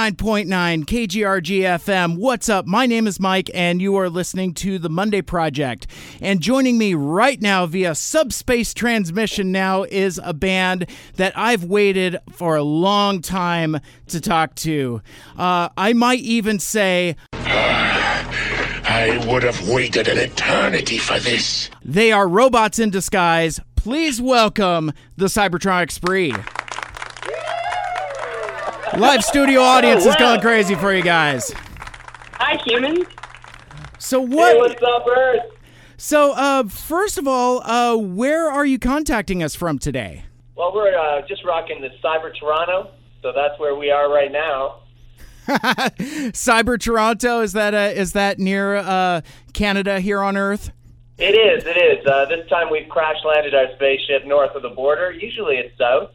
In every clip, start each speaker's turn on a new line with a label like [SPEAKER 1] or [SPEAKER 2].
[SPEAKER 1] 89.9 KGRG FM. What's up? My name is Mike, and you are listening to The Monday Project. And joining me right now via subspace transmission now is a band that I've waited for a long time to talk to. Uh, I might even say
[SPEAKER 2] I would have waited an eternity for this.
[SPEAKER 1] they are robots in disguise. Please welcome the Cybertronic Spree. Live studio audience is going crazy for you guys.
[SPEAKER 3] Hi, humans.
[SPEAKER 1] So what?
[SPEAKER 3] what's up, Earth?
[SPEAKER 1] So, uh, first of all, uh, where are you contacting us from today?
[SPEAKER 3] Well, we're uh, just rocking the Cyber Toronto, so that's where we are right now.
[SPEAKER 1] Cyber Toronto is that uh, is that near uh, Canada here on Earth?
[SPEAKER 3] It is, it is. Uh, this time we've crash landed our spaceship north of the border. Usually it's south.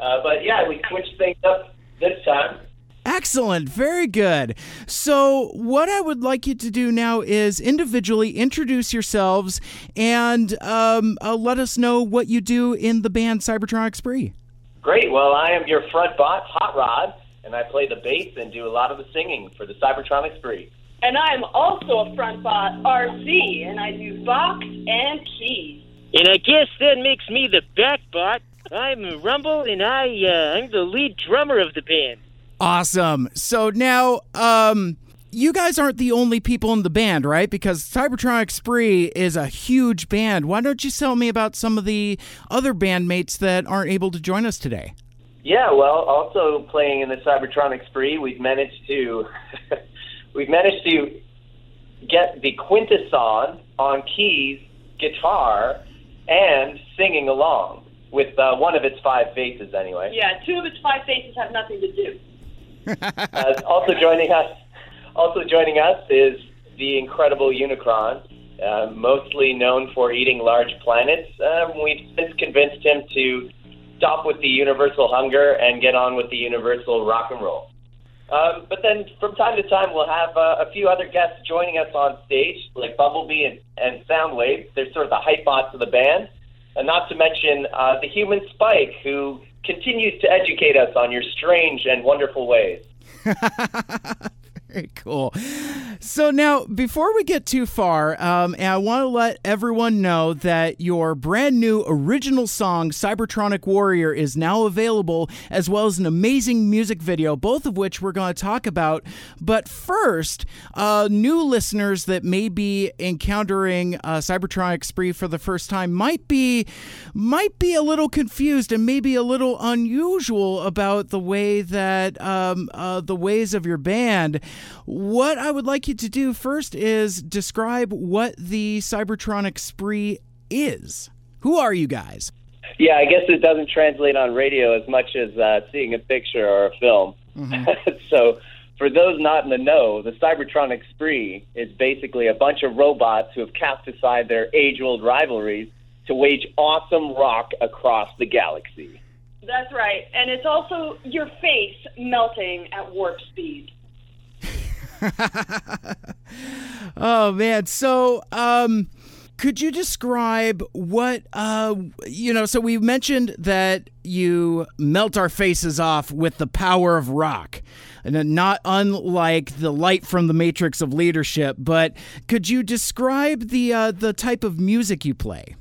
[SPEAKER 3] Uh, but yeah, we switched things up this time.
[SPEAKER 1] Excellent, very good. So, what I would like you to do now is individually introduce yourselves and um, uh, let us know what you do in the band Cybertronic Spree.
[SPEAKER 3] Great. Well, I am your front bot, Hot Rod, and I play the bass and do a lot of the singing for the Cybertronic Spree.
[SPEAKER 4] And I'm also a front bot RC, and I do vox and keys.
[SPEAKER 5] And I guess that makes me the backbot. I'm Rumble, and I uh, I'm the lead drummer of the band.
[SPEAKER 1] Awesome. So now, um, you guys aren't the only people in the band, right? Because Cybertronic Spree is a huge band. Why don't you tell me about some of the other bandmates that aren't able to join us today?
[SPEAKER 3] Yeah, well, also playing in the Cybertronic Spree, we've managed to we've managed to get the Quintesson on keys, guitar, and singing along with uh, one of its five faces, anyway.
[SPEAKER 4] Yeah, two of its five faces have nothing to do.
[SPEAKER 3] Uh, also joining us, also joining us is the incredible Unicron, uh, mostly known for eating large planets. Uh, we've since convinced him to stop with the universal hunger and get on with the universal rock and roll. Um, but then from time to time, we'll have uh, a few other guests joining us on stage, like Bumblebee and, and Soundwave. They're sort of the hype bots of the band. And not to mention uh, the human Spike, who continues to educate us on your strange and wonderful ways.
[SPEAKER 1] Very cool. So now, before we get too far, um, I want to let everyone know that your brand new original song, Cybertronic Warrior, is now available, as well as an amazing music video, both of which we're going to talk about. But first, uh, new listeners that may be encountering uh, Cybertronic Spree for the first time might be might be a little confused and maybe a little unusual about the way that um, uh, the ways of your band. What I would like you to do first is describe what the Cybertronic Spree is. Who are you guys?
[SPEAKER 3] Yeah, I guess it doesn't translate on radio as much as uh, seeing a picture or a film. so, for those not in the know, the Cybertronic Spree is basically a bunch of robots who have cast aside their age old rivalries to wage awesome rock across the galaxy.
[SPEAKER 4] That's right. And it's also your face melting at warp speed.
[SPEAKER 1] Oh man, so um could you describe what uh you know, so we mentioned that you melt our faces off with the power of rock. And not unlike the light from the matrix of leadership, but could you describe the uh, the type of music you play?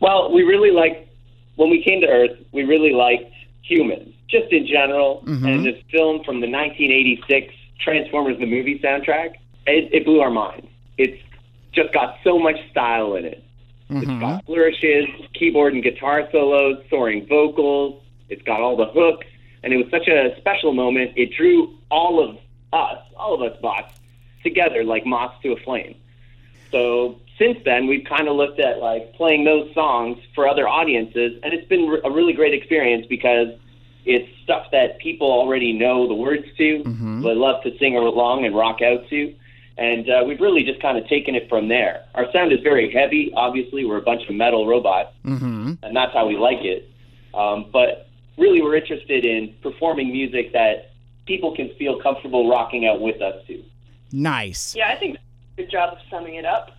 [SPEAKER 3] Well, we really liked, when we came to Earth, we really liked humans, just in general. And this film from the 1986 Transformers the movie soundtrack, it, it blew our minds. It's just got so much style in it. It's mm-hmm. got flourishes, keyboard and guitar solos, soaring vocals. It's got all the hooks, and it was such a special moment. It drew all of us, all of us bots, together like moths to a flame. So since then, we've kind of looked at like playing those songs for other audiences, and it's been a really great experience because it's stuff that people already know the words to, they love to sing along and rock out to. And uh, we've really just kind of taken it from there. Our sound is very heavy. Obviously, we're a bunch of metal robots, mm-hmm. and that's how we like it. Um, but really, we're interested in performing music that people can feel comfortable rocking out with us to.
[SPEAKER 1] Nice.
[SPEAKER 4] Yeah, I think good job of summing it up.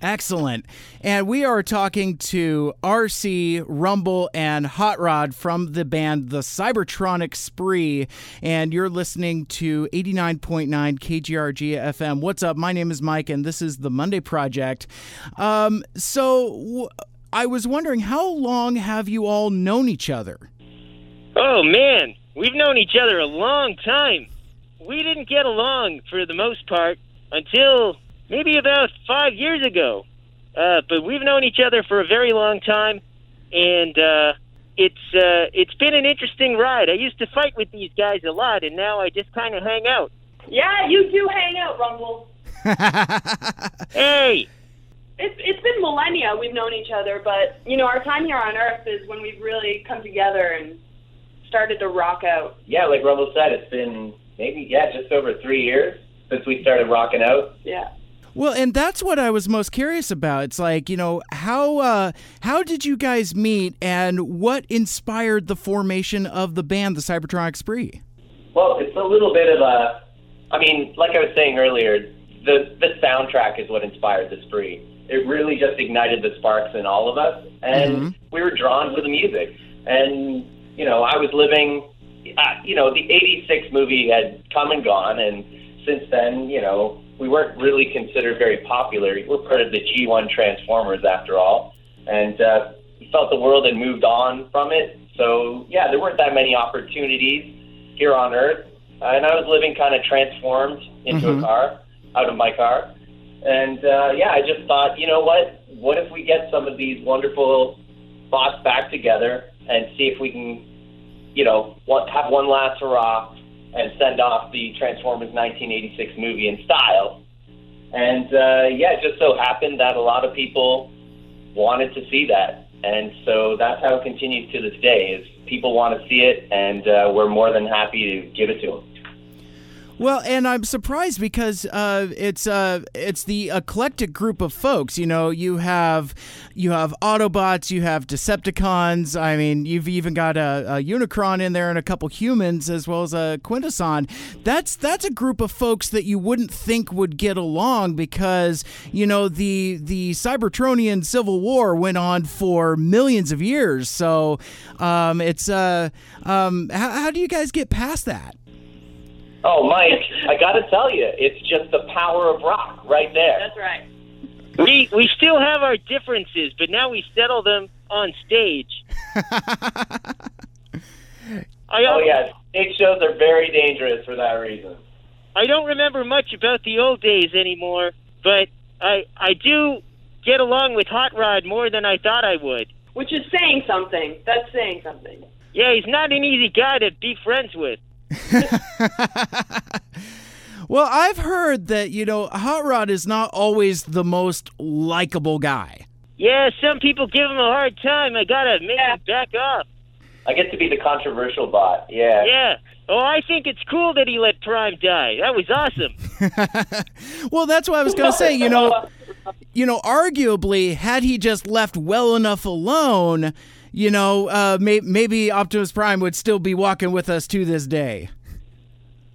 [SPEAKER 1] Excellent. And we are talking to RC, Rumble, and Hot Rod from the band The Cybertronic Spree. And you're listening to 89.9 KGRG FM. What's up? My name is Mike, and this is the Monday Project. Um, so w- I was wondering, how long have you all known each other?
[SPEAKER 5] Oh, man. We've known each other a long time. We didn't get along for the most part until maybe about five years ago. Uh, but we've known each other for a very long time, and uh, it's uh, it's been an interesting ride. I used to fight with these guys a lot, and now I just kind of hang out.
[SPEAKER 4] Yeah, you do hang out, Rumble.
[SPEAKER 5] Hey,
[SPEAKER 4] It's it's been millennia we've known each other, but you know our time here on Earth is when we've really come together and started to rock out.
[SPEAKER 3] Yeah, like Rumble said, it's been maybe yeah, just over three years since we started rocking out.
[SPEAKER 4] Yeah.
[SPEAKER 1] Well, and that's what I was most curious about. It's like, you know, how uh, how did you guys meet, and what inspired the formation of the band, the Cybertronic Spree?
[SPEAKER 3] Well, it's a little bit of a. I mean, like I was saying earlier, the the soundtrack is what inspired the spree. It really just ignited the sparks in all of us, and we were drawn to the music. And you know, I was living. Uh, you know, the '86 movie had come and gone, and since then, you know, we weren't really considered very popular. We're part of the G1 Transformers, after all, and uh, we felt the world had moved on from it. So yeah, there weren't that many opportunities here on Earth, uh, and I was living kind of transformed into a car, out of my car, and uh, yeah, I just thought, you know what? What if we get some of these wonderful thoughts back together and see if we can, you know, have one last hurrah and send off the Transformers 1986 movie in style. And uh, yeah, it just so happened that a lot of people wanted to see that. And so that's how it continues to this day is people want to see it and uh, we're more than happy to give it to them.
[SPEAKER 1] Well, and I'm surprised because uh, it's uh, it's the eclectic group of folks. You know, you have you have Autobots, you have Decepticons. I mean, you've even got a, a Unicron in there and a couple humans as well as a Quintesson. That's that's a group of folks that you wouldn't think would get along because you know the the Cybertronian Civil War went on for millions of years. So um, it's uh, um, how, how do you guys get past that?
[SPEAKER 3] Oh, Mike, I got to tell you, it's just the power of rock right there.
[SPEAKER 4] That's right.
[SPEAKER 5] we we still have our differences, but now we settle them on stage. I
[SPEAKER 3] Oh, yeah, stage shows are very dangerous for that reason.
[SPEAKER 5] I don't remember much about the old days anymore, but I I do get along with Hot Rod more than I thought I would.
[SPEAKER 4] Which is saying something. That's saying something.
[SPEAKER 5] Yeah, he's not an easy guy to be friends with.
[SPEAKER 1] Well, I've heard that, you know, Hot Rod is not always the most likable guy.
[SPEAKER 5] Yeah, some people give him a hard time. I gotta make him back off.
[SPEAKER 3] I get to be the controversial bot. Yeah.
[SPEAKER 5] Yeah. Oh, I think it's cool that he let Prime die. That was awesome.
[SPEAKER 1] Well, that's what I was going to say, you know, you know, arguably had he just left well enough alone, you know, uh, may- maybe Optimus Prime would still be walking with us to this day.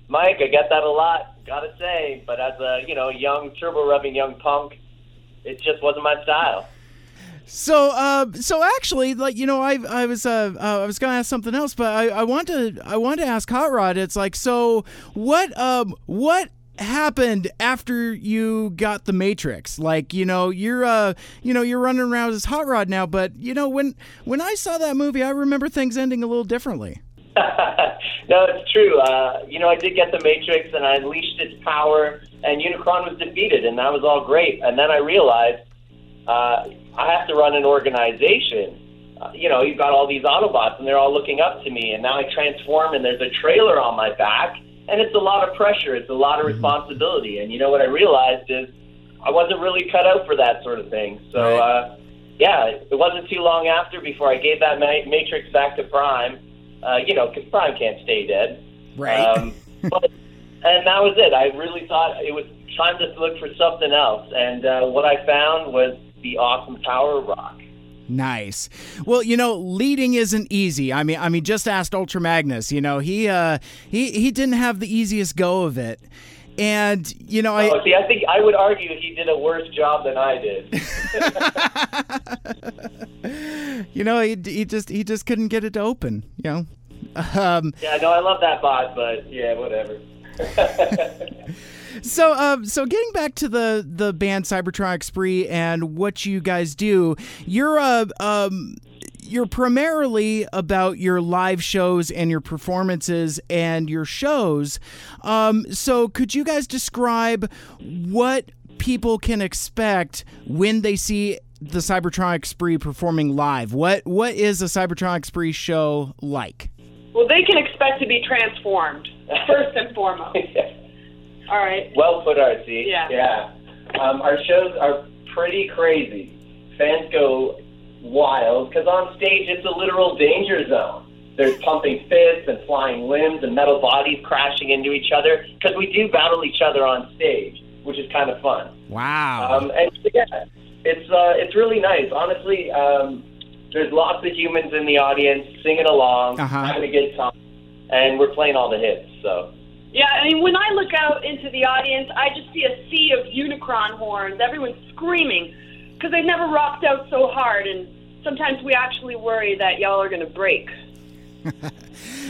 [SPEAKER 3] Mike, I get that a lot, gotta say. But as a you know young turbo rubbing young punk, it just wasn't my style.
[SPEAKER 1] So, uh, so actually, like you know, I I was uh, uh I was gonna ask something else, but I I want to I want to ask Hot Rod. It's like, so what um what happened after you got the Matrix? Like, you know, you're uh you know you're running around as Hot Rod now, but you know when when I saw that movie, I remember things ending a little differently.
[SPEAKER 3] no, it's true. Uh, you know, I did get the Matrix, and I unleashed its power, and Unicron was defeated, and that was all great. And then I realized uh, I have to run an organization. Uh, you know, you've got all these Autobots, and they're all looking up to me, and now I transform, and there's a trailer on my back, and it's a lot of pressure. It's a lot of responsibility. And you know what I realized is I wasn't really cut out for that sort of thing. So, uh, yeah, it wasn't too long after before I gave that ma- Matrix back to Prime. Uh, you know, because Prime can't stay dead.
[SPEAKER 1] Right.
[SPEAKER 3] Um, but, and that was it. I really thought it was time to look for something else. And uh, what I found was the awesome power rock.
[SPEAKER 1] Nice. Well, you know, leading isn't easy. I mean, I mean, just ask Ultra Magnus. You know, he uh, he he didn't have the easiest go of it. and you know, I
[SPEAKER 3] Oh, see, I think I would argue he did a worse job than I did.
[SPEAKER 1] you know he, he just he just couldn't get it to open. You know. Um,
[SPEAKER 3] yeah, no, I love that bot, but yeah, whatever.
[SPEAKER 1] So, um, so getting back to the the band Cybertronic Spree and what you guys do, you're uh, um, you're primarily about your live shows and your performances and your shows. Um, so, could you guys describe what people can expect when they see the Cybertronic Spree performing live? What what is a Cybertronic Spree show like?
[SPEAKER 4] Well, they can expect to be transformed first and foremost. All right.
[SPEAKER 3] Well put, RC.
[SPEAKER 4] Yeah.
[SPEAKER 3] Yeah. Um, our shows are pretty crazy. Fans go wild because on stage it's a literal danger zone. There's pumping fists and flying limbs and metal bodies crashing into each other because we do battle each other on stage, which is kind of fun.
[SPEAKER 1] Wow.
[SPEAKER 3] Um, and yeah, it's uh, it's really nice. Honestly, um, there's lots of humans in the audience singing along,
[SPEAKER 1] Uh-huh.
[SPEAKER 3] having a good time, and we're playing all the hits. So.
[SPEAKER 4] Yeah, I mean, when I look out into the audience, I just see a sea of Unicron horns. Everyone's screaming because they've never rocked out so hard, and sometimes we actually worry that y'all are going to break.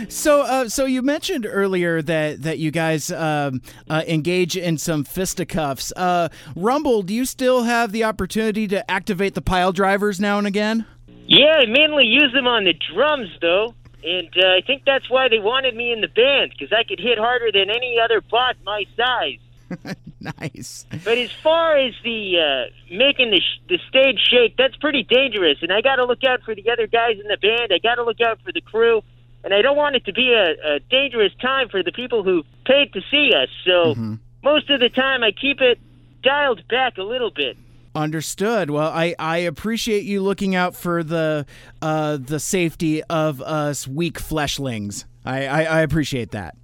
[SPEAKER 1] So, uh, so you mentioned earlier that that you guys um, uh, engage in some fisticuffs. Uh, Rumble, do you still have the opportunity to activate the pile drivers now and again?
[SPEAKER 5] Yeah, I mainly use them on the drums, though. And uh, I think that's why they wanted me in the band, because I could hit harder than any other bot my size.
[SPEAKER 1] Nice.
[SPEAKER 5] But as far as the uh, making the, sh- the stage shake, that's pretty dangerous. And I got to look out for the other guys in the band. I got to look out for the crew. And I don't want it to be a, a dangerous time for the people who paid to see us. So most of the time, I keep it dialed back a little bit.
[SPEAKER 1] Understood. Well, I, I appreciate you looking out for the uh, the safety of us weak fleshlings. I, I, I appreciate that.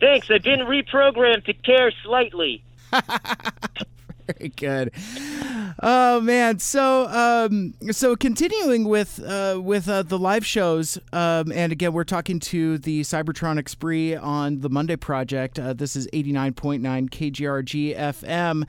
[SPEAKER 5] Thanks. I've been reprogrammed to care slightly.
[SPEAKER 1] Very good. Oh man, so um, so continuing with uh, with uh, the live shows, um, and again, we're talking to the Cybertronic Spree on the Monday Project. Uh, this is eighty nine point nine KGRG FM.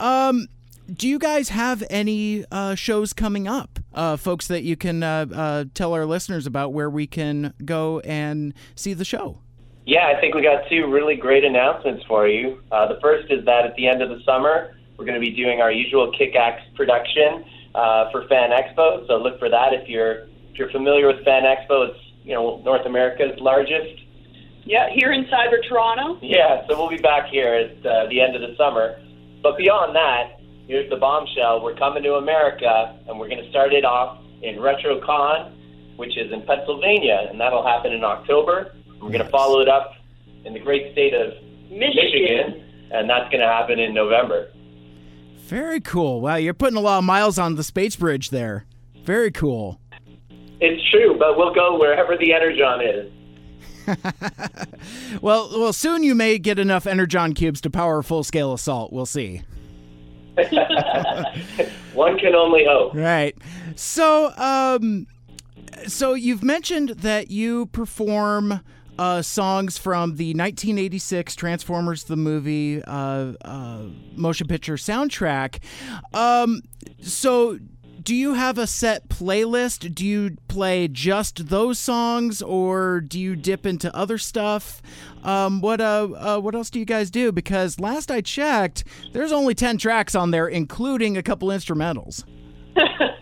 [SPEAKER 1] Um, do you guys have any uh, shows coming up, uh, folks, that you can uh, uh, tell our listeners about where we can go and see the show?
[SPEAKER 3] Yeah, I think we got two really great announcements for you. Uh, the first is that at the end of the summer, we're going to be doing our usual Kick-Axe production uh, for Fan Expo. So look for that if you're if you're familiar with Fan Expo. It's you know North America's largest.
[SPEAKER 4] Yeah, here in Cyber Toronto.
[SPEAKER 3] Yeah, so we'll be back here at uh, the end of the summer. But beyond that, here's the bombshell. We're coming to America, and we're going to start it off in RetroCon, which is in Pennsylvania, and that'll happen in October. We're going to follow it up in the great state of
[SPEAKER 4] Michigan.
[SPEAKER 3] Michigan, and that's going to happen in November.
[SPEAKER 1] Very cool. Wow, you're putting a lot of miles on the space bridge there. Very cool.
[SPEAKER 3] It's true, but we'll go wherever the Energon is.
[SPEAKER 1] Well, well, soon you may get enough energon cubes to power a full-scale assault. We'll see.
[SPEAKER 3] One can only hope.
[SPEAKER 1] Right. So, um, so you've mentioned that you perform uh, songs from the 1986 Transformers the movie uh, uh, motion picture soundtrack. Um, so. Do you have a set playlist? Do you play just those songs, or do you dip into other stuff? Um, what uh, uh, what else do you guys do? Because last I checked, there's only ten tracks on there, including a couple instrumentals.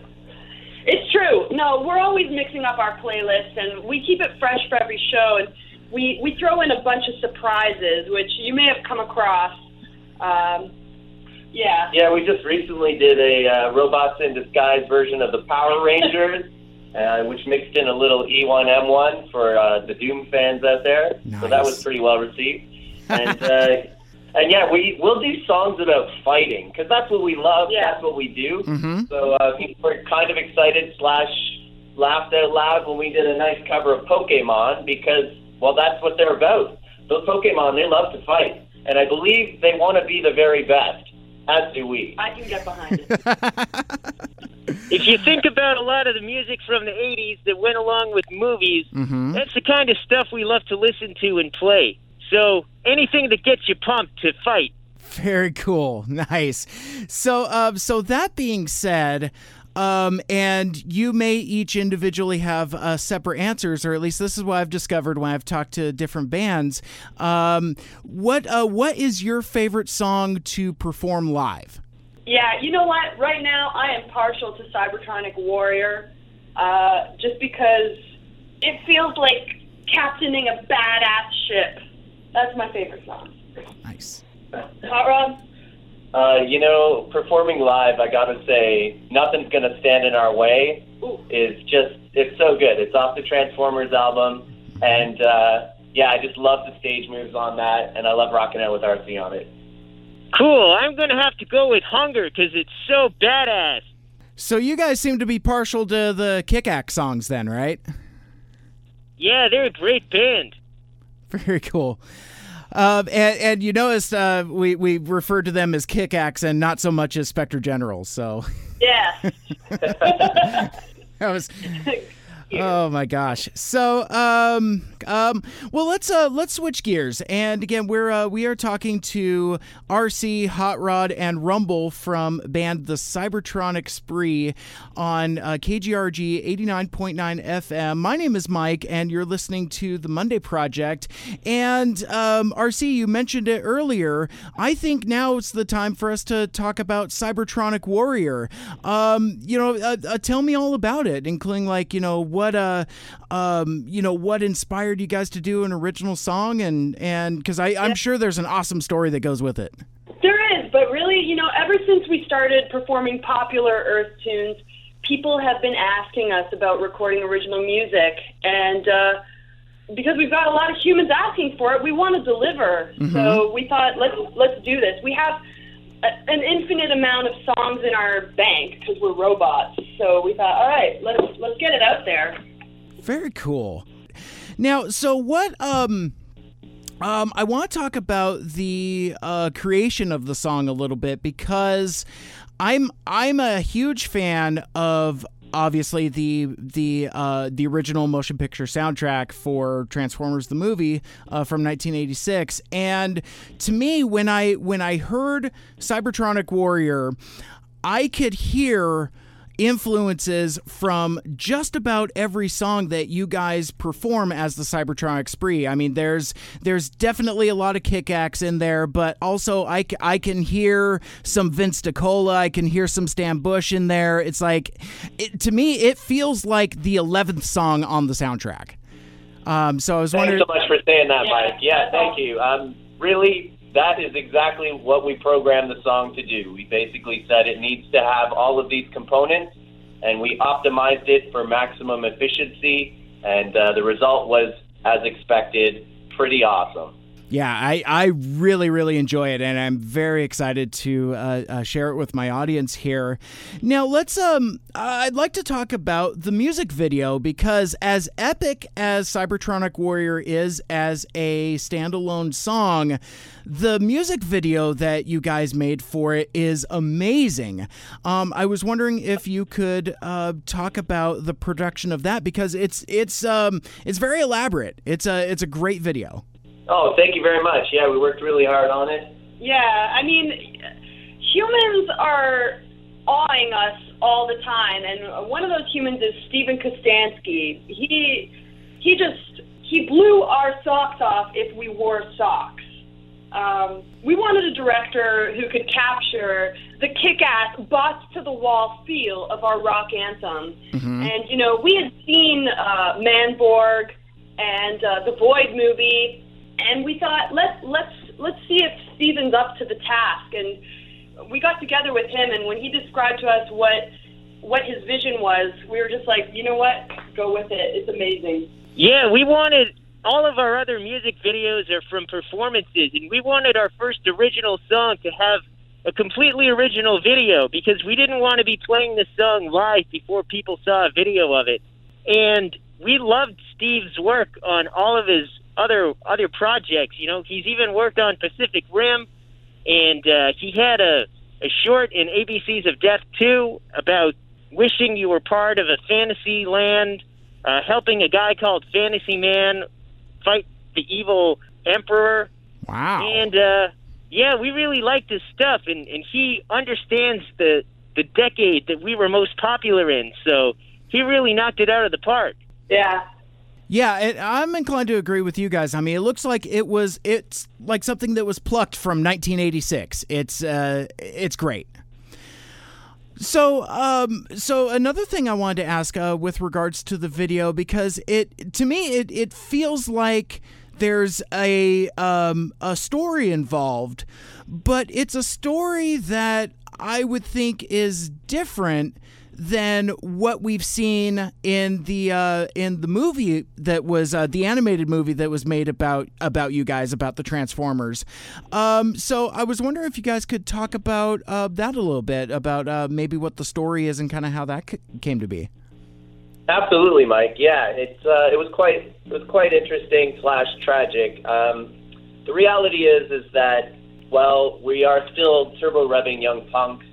[SPEAKER 4] It's true. No, we're always mixing up our playlist, and we keep it fresh for every show. And we we throw in a bunch of surprises, which you may have come across. Um, yeah.
[SPEAKER 3] Yeah, we just recently did a uh, robots in disguise version of the Power Rangers, uh, which mixed in a little E1M1 for uh, the Doom fans out there. So that was pretty well received. And uh, and yeah, we we'll do songs about fighting because that's what we love.
[SPEAKER 4] Yeah.
[SPEAKER 3] That's what we do.
[SPEAKER 1] Mm-hmm.
[SPEAKER 3] So uh, people were kind of excited slash laughed out loud when we did a nice cover of Pokemon because well, that's what they're about. Those Pokemon, they love to fight, and I believe they want to be the very best. As do we.
[SPEAKER 4] I can get behind it.
[SPEAKER 5] If you think about a lot of the music from the 80s that went along with movies,
[SPEAKER 1] Mm-hmm.
[SPEAKER 5] that's the kind of stuff we love to listen to and play. So anything that gets you pumped to fight.
[SPEAKER 1] Very cool. Nice. So, um, so that being said, um, and you may each individually have uh, separate answers, or at least this is what I've discovered when I've talked to different bands. Um, what uh, what is your favorite song to perform live?
[SPEAKER 4] Yeah, you know what? Right now, I am partial to Cybertronic Warrior, uh, just because it feels like captaining a badass ship. That's my favorite song.
[SPEAKER 1] Nice.
[SPEAKER 4] Hot Rod?
[SPEAKER 3] Uh, you know, performing live, I gotta say, nothing's gonna stand in our way.
[SPEAKER 4] Ooh.
[SPEAKER 3] Is just, it's so good. It's off the Transformers album, and uh, yeah, I just love the stage moves on that, and I love rocking out with RC on it.
[SPEAKER 5] Cool. I'm going to have to go with Hunger because it's so badass.
[SPEAKER 1] So you guys seem to be partial to the Kick-Axe songs, then, right?
[SPEAKER 5] Yeah, they're a great band.
[SPEAKER 1] Very cool. Um, and, and you noticed uh, we we referred to them as Kick-Axe and not so much as Spectre Generals. So
[SPEAKER 4] Yeah.
[SPEAKER 1] that was. Oh my gosh! So, um, um, well, let's uh, let's switch gears, and again, we're uh, we are talking to RC, Hot Rod, and Rumble from band The Cybertronic Spree on uh, KGRG eighty nine point nine FM. My name is Mike, and you're listening to the Monday Project. And um, RC, you mentioned it earlier. I think now it's the time for us to talk about Cybertronic Warrior. Um, you know, uh, uh, tell me all about it, including like you know what uh um you know what inspired you guys to do an original song and and because I I'm sure there's an awesome story that goes with it.
[SPEAKER 4] There is, but really, you know, ever since we started performing popular Earth tunes, people have been asking us about recording original music, and uh, because we've got a lot of humans asking for it, we want to deliver. So we thought, let's let's do this. We have an infinite amount of songs in our bank because we're robots. So we thought, all right, let's let's get it out there.
[SPEAKER 1] Very cool. Now, so what um um, I want to talk about the uh, creation of the song a little bit because I'm I'm a huge fan of obviously the the uh, the original motion picture soundtrack for Transformers the movie uh, from 1986 and to me when I when I heard Cybertronic Warrior I could hear influences from just about every song that you guys perform as the Cybertronic Spree. I mean, there's there's definitely a lot of Kick-Axe in there, but also I, I can hear some Vince DiCola, I can hear some Stan Bush in there. It's like, it, to me, it feels like the 11th song on the soundtrack. Um, so I was
[SPEAKER 3] Thanks
[SPEAKER 1] wondering.
[SPEAKER 3] so much for saying that,
[SPEAKER 4] Yeah,
[SPEAKER 3] Mike. Yeah, thank
[SPEAKER 4] awesome.
[SPEAKER 3] you. Um, really, that is exactly what we programmed the song to do. We basically said it needs to have all of these components, and we optimized it for maximum efficiency, and uh, the result was, as expected, pretty awesome.
[SPEAKER 1] Yeah, I, I really, really enjoy it, and I'm very excited to uh, uh, share it with my audience here. Now, let's um, I'd like to talk about the music video because as epic as Cybertronic Warrior is as a standalone song, the music video that you guys made for it is amazing. Um, I was wondering if you could uh, talk about the production of that because it's it's um, it's very elaborate. It's a it's a great video.
[SPEAKER 3] Oh, thank you very much. Yeah, we worked really hard on it.
[SPEAKER 4] Yeah, I mean, humans are awing us all the time, and one of those humans is Steven Kostanski. He he just he blew our socks off if we wore socks. Um, we wanted a director who could capture the kick-ass, boss to the wall feel of our rock anthem. And you know, we had seen uh, Manborg and uh, the Void movie, and we thought let's let's let's see if Steven's up to the task. And we got together with him, and when he described to us what what his vision was, we were just like, you know what, go with it. It's amazing.
[SPEAKER 5] Yeah, we wanted all of our other music videos are from performances, and we wanted our first original song to have a completely original video because we didn't want to be playing the song live before people saw a video of it. And we loved Steve's work on all of his other other projects. You know, he's even worked on Pacific Rim, and uh, he had a a short in ABCs of Death 2 about wishing you were part of a fantasy land, uh, helping a guy called Fantasy Man fight the evil Emperor.
[SPEAKER 1] Wow.
[SPEAKER 5] And uh, yeah, we really like this stuff, and, and he understands the the decade that we were most popular in. So he really knocked it out of the park.
[SPEAKER 4] Yeah.
[SPEAKER 1] Yeah, it, I'm inclined to agree with you guys. I mean, it looks like it was it's like something that was plucked from 1986. It's uh, it's great. So, um, so another thing I wanted to ask uh, with regards to the video because it to me it it feels like there's a um, a story involved, but it's a story that I would think is different than what we've seen in the uh, in the movie that was uh, the animated movie that was made about about you guys about the Transformers. Um, so I was wondering if you guys could talk about uh, that a little bit about uh, maybe what the story is and kind of how that c- came to be.
[SPEAKER 3] Absolutely, Mike. Yeah, it's uh, it was quite it was quite interesting slash tragic. Um, the reality is is that well, we are still turbo revving young punks.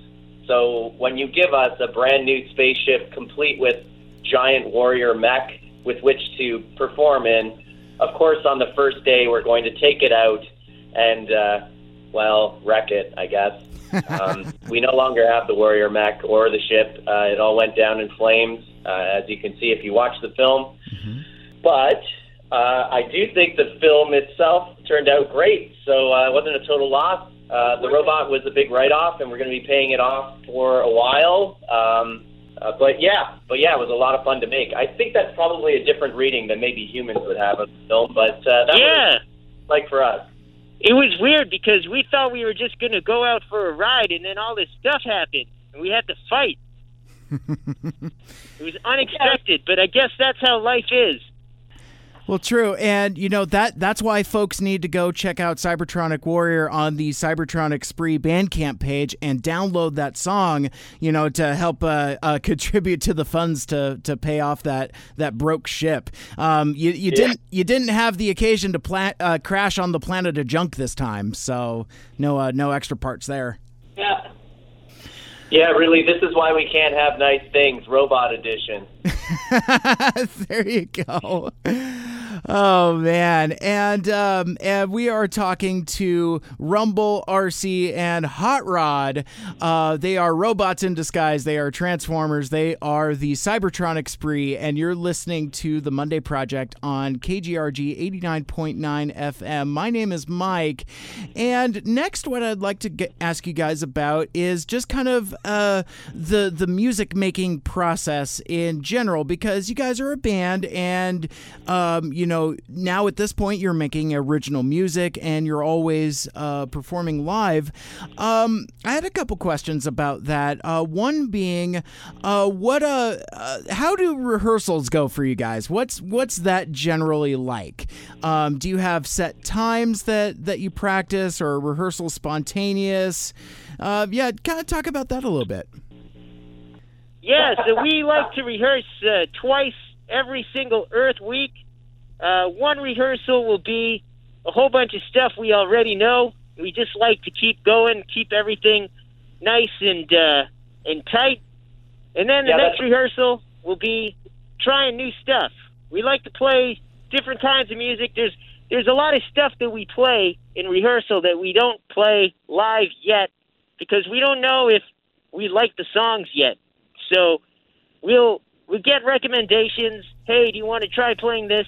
[SPEAKER 3] So when you give us a brand new spaceship complete with giant warrior mech with which to perform in, of course, on the first day we're going to take it out and uh, well wreck it, I guess. um, we no longer have the warrior mech or the ship. Uh, it all went down in flames, uh, as you can see if you watch the film. But uh, I do think the film itself turned out great, so uh, it wasn't a total loss. Uh, the robot was a big write-off, and we're going to be paying it off for a while. Um, uh, but yeah, but yeah, it was a lot of fun to make. I think that's probably a different reading than maybe humans would have of the film, but uh, that
[SPEAKER 5] Yeah.
[SPEAKER 3] was like for us.
[SPEAKER 5] It was weird because we thought we were just going to go out for a ride, and then all this stuff happened, and we had to fight. it was unexpected, but I guess that's how life is.
[SPEAKER 1] Well, true, and you know that that's why folks need to go check out Cybertronic Warrior on the Cybertronic Spree Bandcamp page and download that song. You know to help uh, uh, contribute to the funds to to pay off that that broke ship. Um, you you didn't you didn't have the occasion to pla- uh, crash on the planet of junk this time, so no uh, no extra parts there.
[SPEAKER 4] Yeah.
[SPEAKER 3] Yeah, really, this is why we can't have nice things, robot edition.
[SPEAKER 1] there you go. Oh man, and um, and we are talking to Rumble, RC, and Hot Rod. Uh, they are robots in disguise. They are transformers. They are the Cybertronic Spree, and you're listening to the Monday Project on KGRG 89.9 FM. My name is Mike, and next, what I'd like to get, ask you guys about is just kind of uh, the the music making process in general, because you guys are a band, and um, you know now at this point you're making original music and you're always uh, performing live. Um, I had a couple questions about that. Uh, one being, uh, what uh, uh, how do rehearsals go for you guys? What's what's that generally like? Um, do you have set times that that you practice, or rehearsal spontaneous? Uh, yeah, kind of talk about that a little bit.
[SPEAKER 5] Yeah, so we like to rehearse uh, twice every single Earth week. Uh, one rehearsal will be a whole bunch of stuff we already know. We just like to keep going, keep everything nice and uh, and tight. And then the
[SPEAKER 3] Yeah,
[SPEAKER 5] next rehearsal will be trying new stuff. We like to play different kinds of music. There's there's a lot of stuff that we play in rehearsal that we don't play live yet because we don't know if we like the songs yet. So we'll we get recommendations. Hey, do you want to try playing this?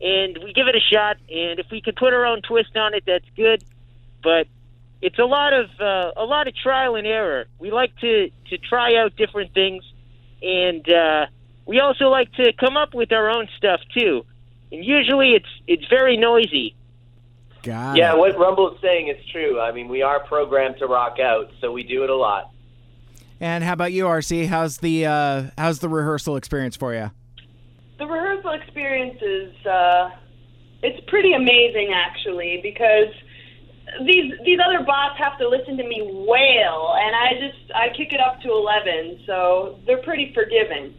[SPEAKER 5] And we give it a shot. And if we could put our own twist on it, that's good. But it's a lot of uh, a lot of trial and error. We like to to try out different things, and uh, we also like to come up with our own stuff too. And usually, it's it's very noisy.
[SPEAKER 1] Got
[SPEAKER 3] Yeah,
[SPEAKER 1] it.
[SPEAKER 3] what Rumble is saying is true. I mean, we are programmed to rock out, so we do it a lot.
[SPEAKER 1] And how about you, RC? How's the uh, how's the rehearsal experience for you?
[SPEAKER 4] The rehearsal experience is uh, it's pretty amazing actually because these these other bots have to listen to me wail and I just I kick it up to eleven, so they're pretty forgiving.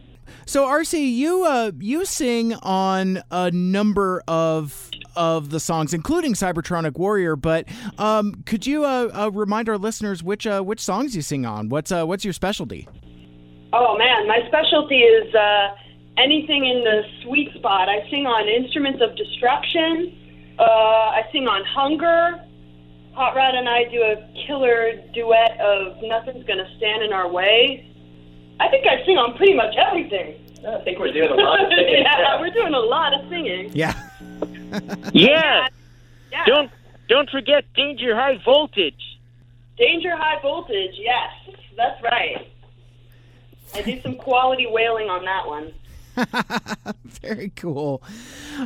[SPEAKER 1] So RC, you uh, you sing on a number of of the songs, including Cybertronic Warrior. But um, could you uh, uh, remind our listeners which uh, which songs you sing on? What's uh, what's your specialty?
[SPEAKER 4] Oh man, my specialty is uh, anything in the sweet spot. I sing on instruments of destruction, uh, I sing on Hunger. Hot Rod and I do a killer duet of Nothing's Gonna Stand in Our Way. I think I sing on pretty much everything.
[SPEAKER 6] I think we're doing a lot of things.
[SPEAKER 4] yeah, we're doing a lot of singing.
[SPEAKER 1] Yeah.
[SPEAKER 5] Yeah.
[SPEAKER 4] Yeah.
[SPEAKER 5] Don't don't forget Danger High Voltage.
[SPEAKER 4] Danger High Voltage, yes, that's right. I do some quality wailing on that one.
[SPEAKER 1] Very cool.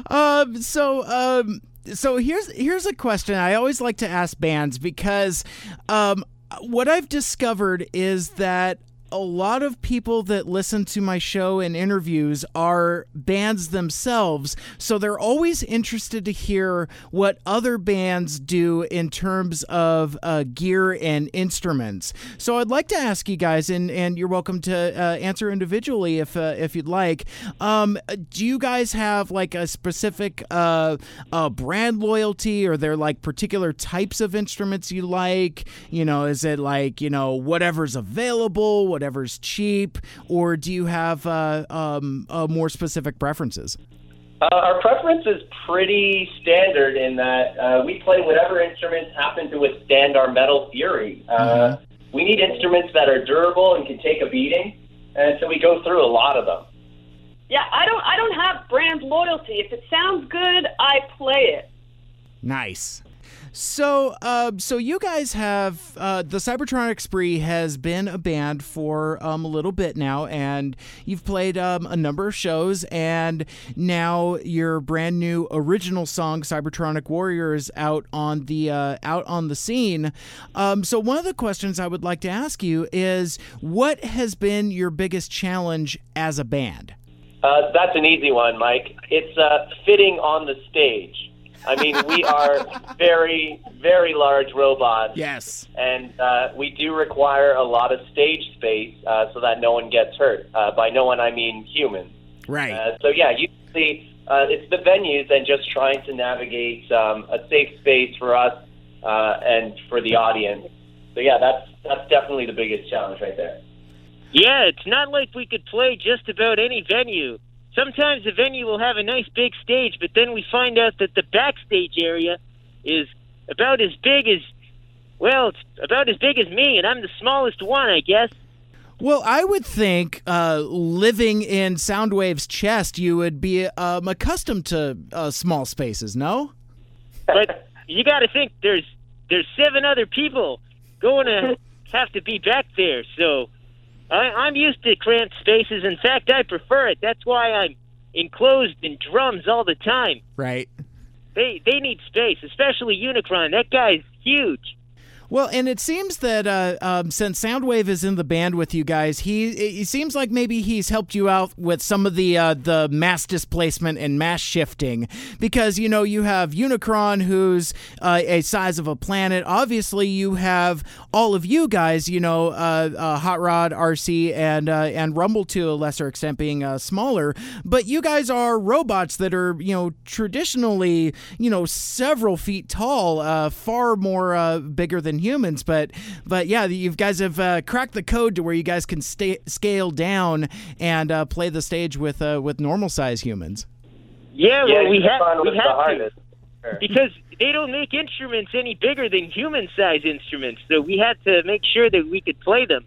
[SPEAKER 1] Um, so, um, so here's here's a question I always like to ask bands because um, what I've discovered is that a lot of people that listen to my show and interviews are bands themselves, so they're always interested to hear what other bands do in terms of uh, gear and instruments. So I'd like to ask you guys, and, and you're welcome to uh, answer individually if uh, if you'd like. Um, do you guys have like a specific uh, brand loyalty, or there like particular types of instruments you like? You know, is it like you know whatever's available, whatever's cheap, or do you have uh, um, uh, more specific preferences?
[SPEAKER 6] Uh, our preference is pretty standard in that uh, we play whatever instruments happen to withstand our metal fury. Uh, We need instruments that are durable and can take a beating, and so we go through a lot of them.
[SPEAKER 4] Yeah, I don't I don't have brand loyalty. If it sounds good, I play it.
[SPEAKER 1] Nice. So, uh, so you guys have uh, the Cybertronic Spree has been a band for um, a little bit now, and you've played um, a number of shows, and now your brand new original song "Cybertronic Warrior" is out on the uh, out on the scene. Um, so, one of the questions I would like to ask you is, what has been your biggest challenge as a band?
[SPEAKER 6] Uh, that's an easy one, Mike. It's uh, fitting on the stage. I mean, we are very, very large robots.
[SPEAKER 1] Yes.
[SPEAKER 6] and uh, we do require a lot of stage space uh, so that no one gets hurt. Uh, by no one, I mean humans.
[SPEAKER 1] Right.
[SPEAKER 6] Uh, so yeah, usually uh, it's the venues and just trying to navigate um, a safe space for us uh, and for the audience. So yeah, that's that's definitely the biggest challenge right there.
[SPEAKER 5] Yeah, it's not like we could play just about any venue. Sometimes the venue will have a nice big stage, but then we find out that the backstage area is about as big as, well, it's about as big as me, and I'm the smallest one, I guess.
[SPEAKER 1] Well, I would think uh, living in Soundwave's chest, you would be um, accustomed to uh, small spaces, no?
[SPEAKER 5] But you got to think there's there's seven other people going to have to be back there, so I, I'm used to cramped spaces. In fact, I prefer it. That's why I'm enclosed in drums all the time.
[SPEAKER 1] Right.
[SPEAKER 5] They they need space, especially Unicron. That guy's huge.
[SPEAKER 1] Well, and it seems that uh, um, since Soundwave is in the band with you guys, he it seems like maybe he's helped you out with some of the uh, the mass displacement and mass shifting because you know you have Unicron, who's uh, a size of a planet. Obviously, you have all of you guys, you know, uh, uh, Hot Rod, RC, and uh, and Rumble to a lesser extent being smaller. But you guys are robots that are you know traditionally you know several feet tall, far more bigger than humans. But but yeah, you guys have uh, cracked the code to where you guys can stay, scale down and uh, play the stage with uh, with normal size humans.
[SPEAKER 5] Yeah,
[SPEAKER 6] Yeah,
[SPEAKER 5] well, we
[SPEAKER 6] Unicron
[SPEAKER 5] have
[SPEAKER 6] was
[SPEAKER 5] we
[SPEAKER 6] the
[SPEAKER 5] have to.
[SPEAKER 6] Sure.
[SPEAKER 5] because they don't make instruments any bigger than human size instruments. So we had to make sure that we could play them.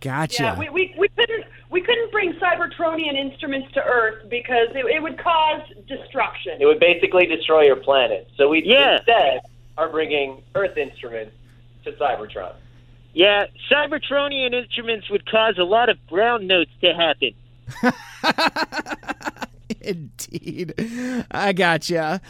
[SPEAKER 1] Gotcha.
[SPEAKER 4] Yeah, we, we, we couldn't we couldn't bring Cybertronian instruments to Earth because it, it would cause destruction.
[SPEAKER 6] It would basically destroy your planet. So we
[SPEAKER 5] Yeah.
[SPEAKER 6] instead are bringing Earth instruments to Cybertron.
[SPEAKER 5] Yeah, Cybertronian instruments would cause a lot of brown notes to happen.
[SPEAKER 1] Indeed. I gotcha.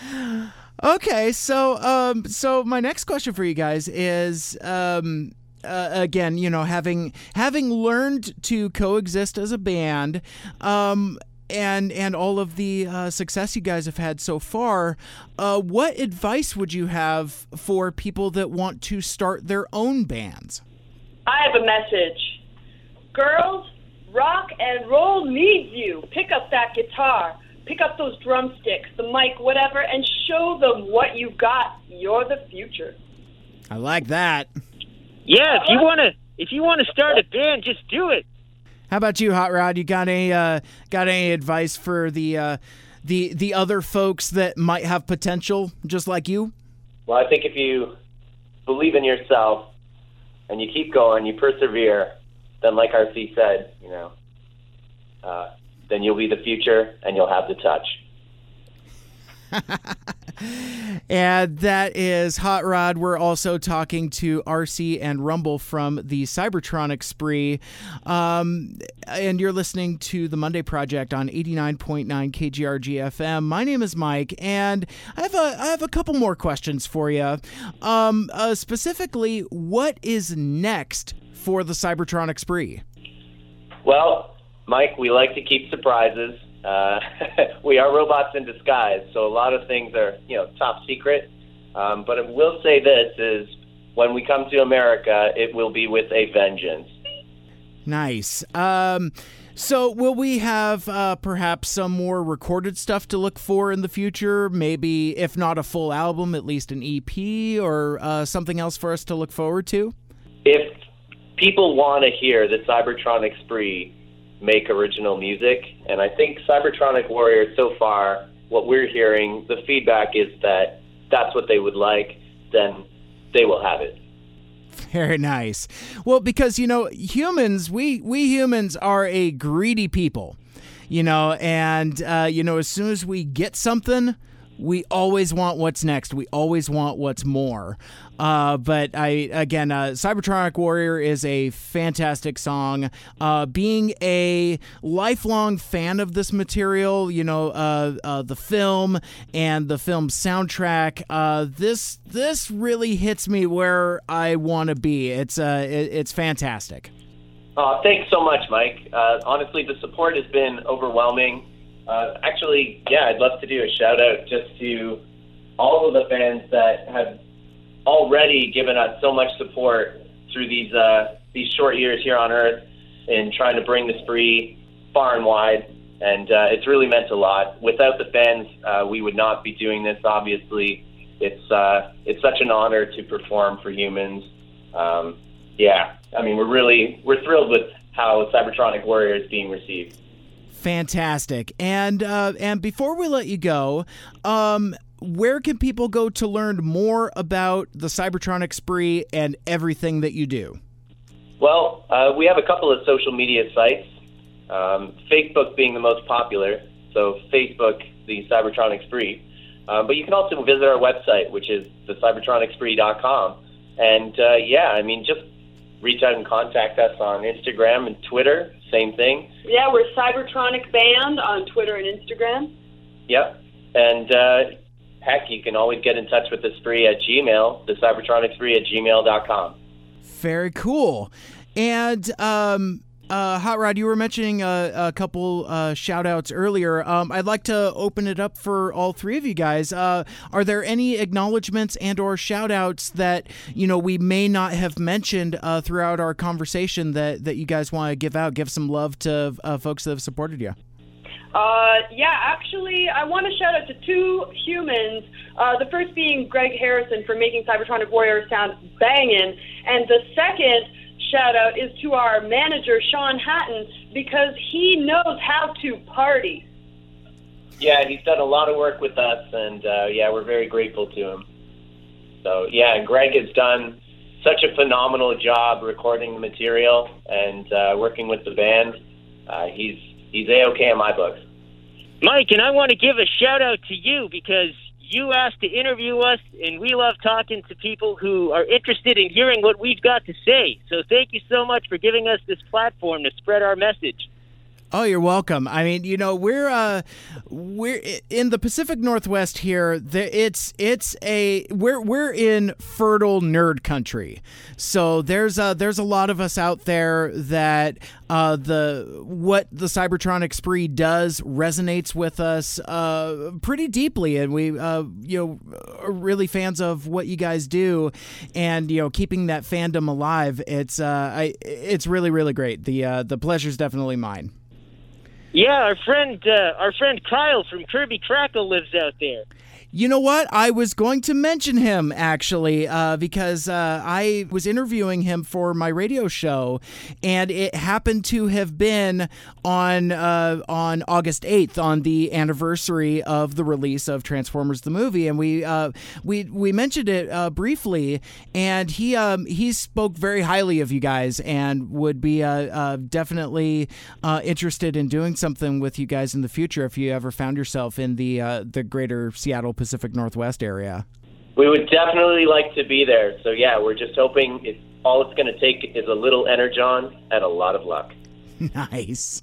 [SPEAKER 1] Okay, so um so my next question for you guys is um uh, again, you know, having having learned to coexist as a band, um, and and all of the uh, success you guys have had so far, uh, what advice would you have for people that want to start their own bands?
[SPEAKER 4] I have a message. Girls, rock and roll needs you. Pick up that guitar. Pick up those drumsticks, the mic, whatever, and show them what you got. You're the future.
[SPEAKER 1] I like that.
[SPEAKER 5] Yeah, if you wanna if you wanna start a band, just do it.
[SPEAKER 1] How about you, Hot Rod? You got any uh, got any advice for the uh, the the other folks that might have potential just like you?
[SPEAKER 3] Well, I think if you believe in yourself and you keep going, you persevere, then like RC said, you know, uh, then you'll be the future and you'll have the touch.
[SPEAKER 1] and that is Hot Rod. We're also talking to RC and Rumble from the Cybertronic Spree. Um, and you're listening to the Monday Project on 89.9 KGRG FM. My name is Mike, and I have a, I have a couple more questions for you. Um, uh, specifically, what is next for the Cybertronic Spree?
[SPEAKER 3] Well, Mike, we like to keep surprises. Uh, we are robots in disguise, so a lot of things are, you know, top secret. Um, but I will say this is when we come to America, it will be with a vengeance.
[SPEAKER 1] Nice. Um, so, will we have uh, perhaps some more recorded stuff to look for in the future? Maybe, if not a full album, at least an EP or uh, something else for us to look forward to?
[SPEAKER 3] If people want to hear the Cybertronic Spree make original music. And I think Cybertronic Warrior, so far, what we're hearing, the feedback is that that's what they would like, then they will have it.
[SPEAKER 1] Very nice. Well, because you know, humans, we we humans are a greedy people, you know, and uh, you know, as soon as we get something, we always want what's next. We always want what's more. Uh, but I again, uh, Cybertronic Warrior is a fantastic song. Uh, being a lifelong fan of this material, you know, uh, uh, the film and the film soundtrack, uh, this this really hits me where I want to be. It's uh, it, it's fantastic.
[SPEAKER 3] Thanks so much, Mike. Honestly, the support has been overwhelming. Uh, actually, yeah, I'd love to do a shout out just to all of the fans that have already given us so much support through these uh, these short years here on Earth in trying to bring the spree far and wide. And uh, it's really meant a lot. Without the fans, uh, we would not be doing this. Obviously, it's uh, it's such an honor to perform for humans. Um, yeah, I mean, we're really we're thrilled with how Cybertronic Warrior is being received.
[SPEAKER 1] Fantastic. And uh, and before we let you go, um, where can people go to learn more about the Cybertronic Spree and everything that you do?
[SPEAKER 3] Well, uh, we have a couple of social media sites, um, Facebook being the most popular. So, Facebook, the Cybertronic Spree. Uh, but you can also visit our website, which is thecybertronicspree.com. And uh, yeah, I mean, just reach out and contact us on Instagram and Twitter. Same thing.
[SPEAKER 4] Yeah, we're Cybertronic Band on Twitter and Instagram.
[SPEAKER 3] Yep. And uh, heck, you can always get in touch with the spree at Gmail, the Cybertronic Spree at gmail.com.
[SPEAKER 1] Very cool. And um, uh, Hot Rod, you were mentioning a, a couple uh, shout outs earlier. Um, I'd like to open it up for all three of you guys. Uh, are there any acknowledgments and or shout outs that, you know, we may not have mentioned uh, throughout our conversation that, that you guys want to give out? Give some love to uh, folks that have supported you.
[SPEAKER 4] Uh, yeah, actually, I want to shout out to two humans. Uh, the first being Greg Harrison for making Cybertronic Warriors sound banging, and the second shout out is to our manager Sean Hatton because he knows how to party.
[SPEAKER 3] Yeah, he's done a lot of work with us, and uh, yeah, we're very grateful to him. So yeah, Greg has done such a phenomenal job recording the material and uh, working with the band. Uh, he's he's a okay in my books.
[SPEAKER 5] Mike, and I want to give a shout out to you because you asked to interview us, and we love talking to people who are interested in hearing what we've got to say. So thank you so much for giving us this platform to spread our message.
[SPEAKER 1] Oh, you're welcome. I mean, you know, we're uh, we're in the Pacific Northwest here. It's it's a we're we're in fertile nerd country. So there's a there's a lot of us out there that uh, the what the Cybertronic spree does resonates with us uh, pretty deeply, and we uh, you know are really fans of what you guys do, and you know keeping that fandom alive. It's uh, I it's really really great. The uh, the pleasure's definitely mine.
[SPEAKER 5] Yeah, our friend, uh, our friend Kyle from Kirby Krackle lives out there.
[SPEAKER 1] You know what? I was going to mention him actually uh, because uh, I was interviewing him for my radio show, and it happened to have been on uh, on August eighth, on the anniversary of the release of Transformers the movie, and we uh, we we mentioned it uh, briefly, and he um, he spoke very highly of you guys and would be uh, definitely interested in doing something with you guys in the future if you ever found yourself in the the greater Seattle. Pacific Northwest area.
[SPEAKER 6] We would definitely like to be there. So yeah, we're just hoping it's all it's going to take is a little energon and a lot of luck.
[SPEAKER 1] nice.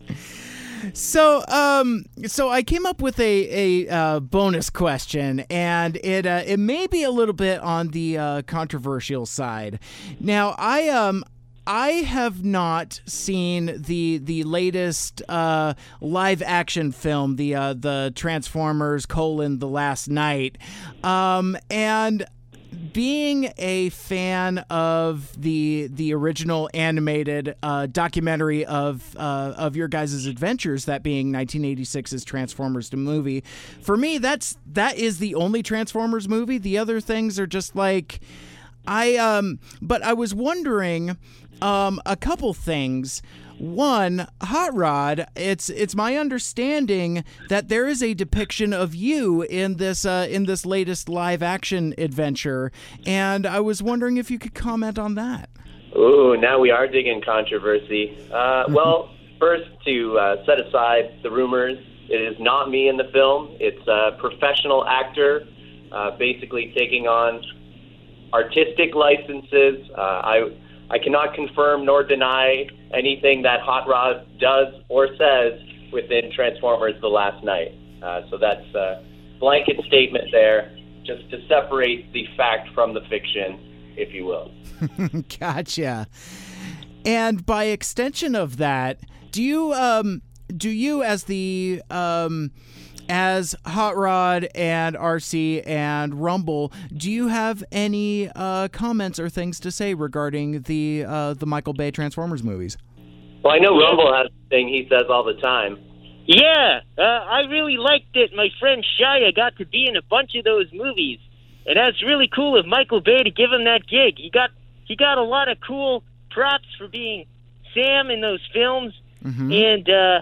[SPEAKER 1] So, um, so I came up with a a uh, bonus question, and it uh, it may be a little bit on the uh, controversial side. Now, I um I have not seen the the latest uh, live action film, the uh, the Transformers colon the Last Knight, um, and being a fan of the the original animated uh, documentary of uh, of your guys' adventures, that being 1986's Transformers the movie, for me that's that is the only Transformers movie. The other things are just like I um, but I was wondering um, a couple things. One, Hot Rod. It's it's my understanding that there is a depiction of you in this uh, in this latest live action adventure, and I was wondering if you could comment on that.
[SPEAKER 6] Ooh, now we are digging controversy. Uh, well, first to uh, set aside the rumors, it is not me in the film. It's a professional actor, uh, basically taking on artistic licenses. Uh, I I cannot confirm nor deny anything that Hot Rod does or says within Transformers: The Last Knight. Uh, so that's a blanket statement there, just to separate the fact from the fiction, if you will.
[SPEAKER 1] gotcha. And by extension of that, do you um, do you as the um, as Hot Rod and RC and Rumble, do you have any uh, comments or things to say regarding the uh, the Michael Bay Transformers movies?
[SPEAKER 6] Well, I know Rumble has a thing he says all the time.
[SPEAKER 5] Yeah, uh, I really liked it. My friend Shia got to be in a bunch of those movies, and that's really cool of Michael Bay to give him that gig. He got he got a lot of cool props for being Sam in those films, mm-hmm. and uh,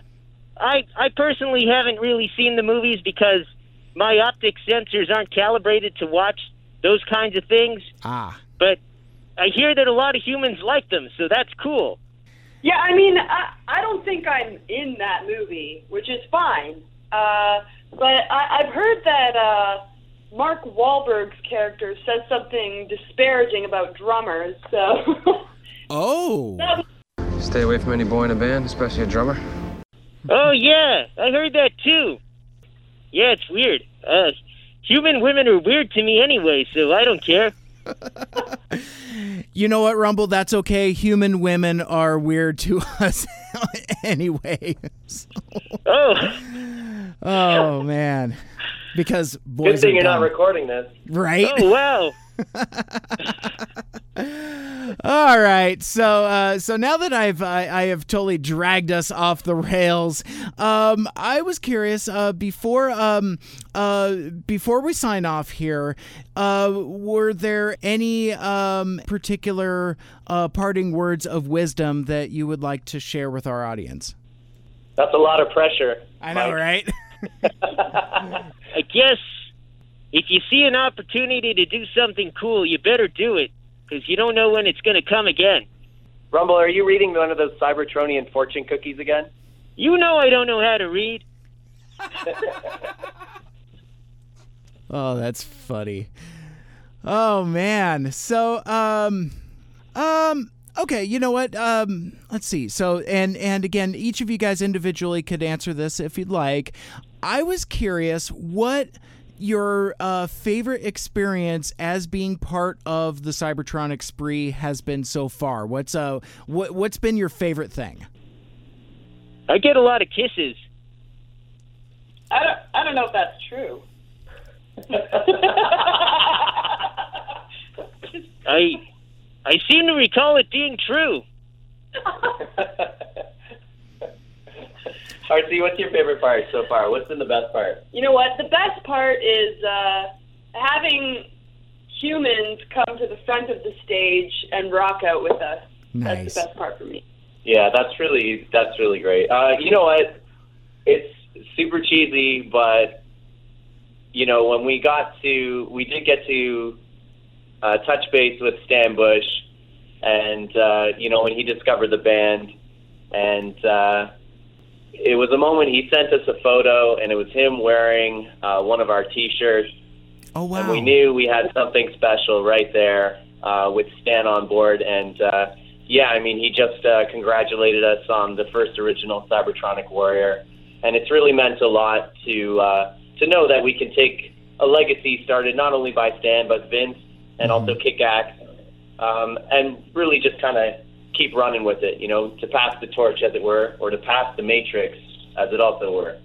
[SPEAKER 5] I I personally haven't really seen the movies because my optic sensors aren't calibrated to watch those kinds of things.
[SPEAKER 1] Ah.
[SPEAKER 5] But I hear that a lot of humans like them, so that's cool.
[SPEAKER 4] Yeah, I mean, I, I don't think I'm in that movie, which is fine. Uh, but I, I've heard that uh, Mark Wahlberg's character says something disparaging about drummers. So.
[SPEAKER 1] oh.
[SPEAKER 7] Stay away from any boy in a band, especially a drummer.
[SPEAKER 5] Oh yeah, I heard that too. Yeah, it's weird. Uh, human women are weird to me anyway, so I don't care.
[SPEAKER 1] you know what, Rumble? That's okay. Human women are weird to us anyway. So.
[SPEAKER 5] Oh.
[SPEAKER 1] Oh man. Because boys.
[SPEAKER 6] Good thing you're
[SPEAKER 1] dumb.
[SPEAKER 6] not recording this.
[SPEAKER 1] Right?
[SPEAKER 5] Oh wow.
[SPEAKER 1] All right, so uh, so now that I've I, I, have totally dragged us off the rails, um, I was curious uh, before um, uh, before we sign off here, uh, were there any um, particular uh, parting words of wisdom that you would like to share with our audience?
[SPEAKER 6] That's a lot of pressure.
[SPEAKER 1] I know,
[SPEAKER 6] Mike.
[SPEAKER 1] right?
[SPEAKER 5] I guess if you see an opportunity to do something cool, you better do it because you don't know when it's going to come again.
[SPEAKER 6] Rumble, are you reading one of those Cybertronian fortune cookies again?
[SPEAKER 5] You know I don't know how to read.
[SPEAKER 1] oh, that's funny. Oh man. So um um okay, you know what? Um let's see. So and and again, each of you guys individually could answer this if you'd like. I was curious what your uh, favorite experience as being part of the Cybertronic spree has been so far? What's uh what what's been your favorite thing?
[SPEAKER 5] I get a lot of kisses.
[SPEAKER 4] I don't I don't know if that's true.
[SPEAKER 5] I I seem to recall it being true.
[SPEAKER 3] RC, what's your favorite part so far? What's been the best part?
[SPEAKER 4] You know what? The best part is uh, having humans come to the front of the stage and rock out with us.
[SPEAKER 1] Nice.
[SPEAKER 4] That's the best part for me.
[SPEAKER 3] Yeah, that's really that's really great. Uh, you know what? It's super cheesy, but you know when we got to we did get to uh, touch base with Stan Bush, and uh, you know when he discovered the band, and uh, it was a moment he sent us a photo, and it was him wearing uh, one of our T-shirts,
[SPEAKER 1] Oh wow.
[SPEAKER 3] and we knew we had something special right there uh, with Stan on board. And uh, yeah, I mean, he just uh, congratulated us on the first original Cybertronic Warrior, and it's really meant a lot to uh, to know that we can take a legacy started not only by Stan but Vince and also Kick-Axe, um, and really just kind of keep running with it. You know, to pass the torch, as it were, or to pass the matrix, as it also were.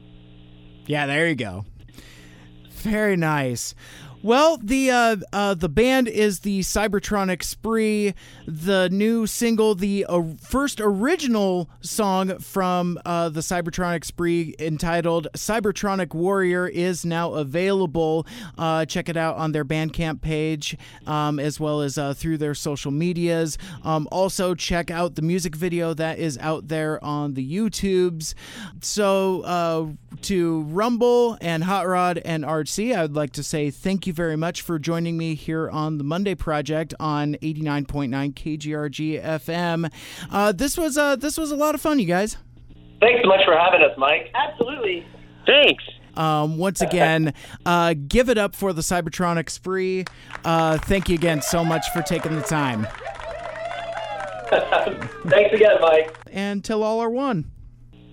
[SPEAKER 1] Yeah, there you go. Very nice. Well, the uh, uh, the band is the Cybertronic Spree. The new single, the uh, first original song from uh, the Cybertronic Spree, entitled "Cybertronic Warrior," is now available. Uh, check it out on their Bandcamp page, um, as well as uh, through their social medias. Um, also, check out the music video that is out there on the YouTubes. So, to Rumble and Hot Rod and RC, I would like to say thank you very much for joining me here on the Monday Project on 89.9 KGRG FM. Uh, this was uh, this was a lot of fun, you guys.
[SPEAKER 3] Thanks so much for having us, Mike.
[SPEAKER 4] Absolutely.
[SPEAKER 5] Thanks.
[SPEAKER 1] Um, once again, uh, give it up for the Cybertronic Spree. Uh, thank you again so much for taking the time.
[SPEAKER 3] Thanks again, Mike.
[SPEAKER 1] And till all are one.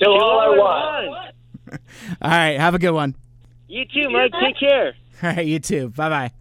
[SPEAKER 3] Till all are
[SPEAKER 5] All
[SPEAKER 3] one.
[SPEAKER 5] one.
[SPEAKER 1] All right, have a good one.
[SPEAKER 5] You too, Mike. Take care.
[SPEAKER 1] All right, you too. Bye bye.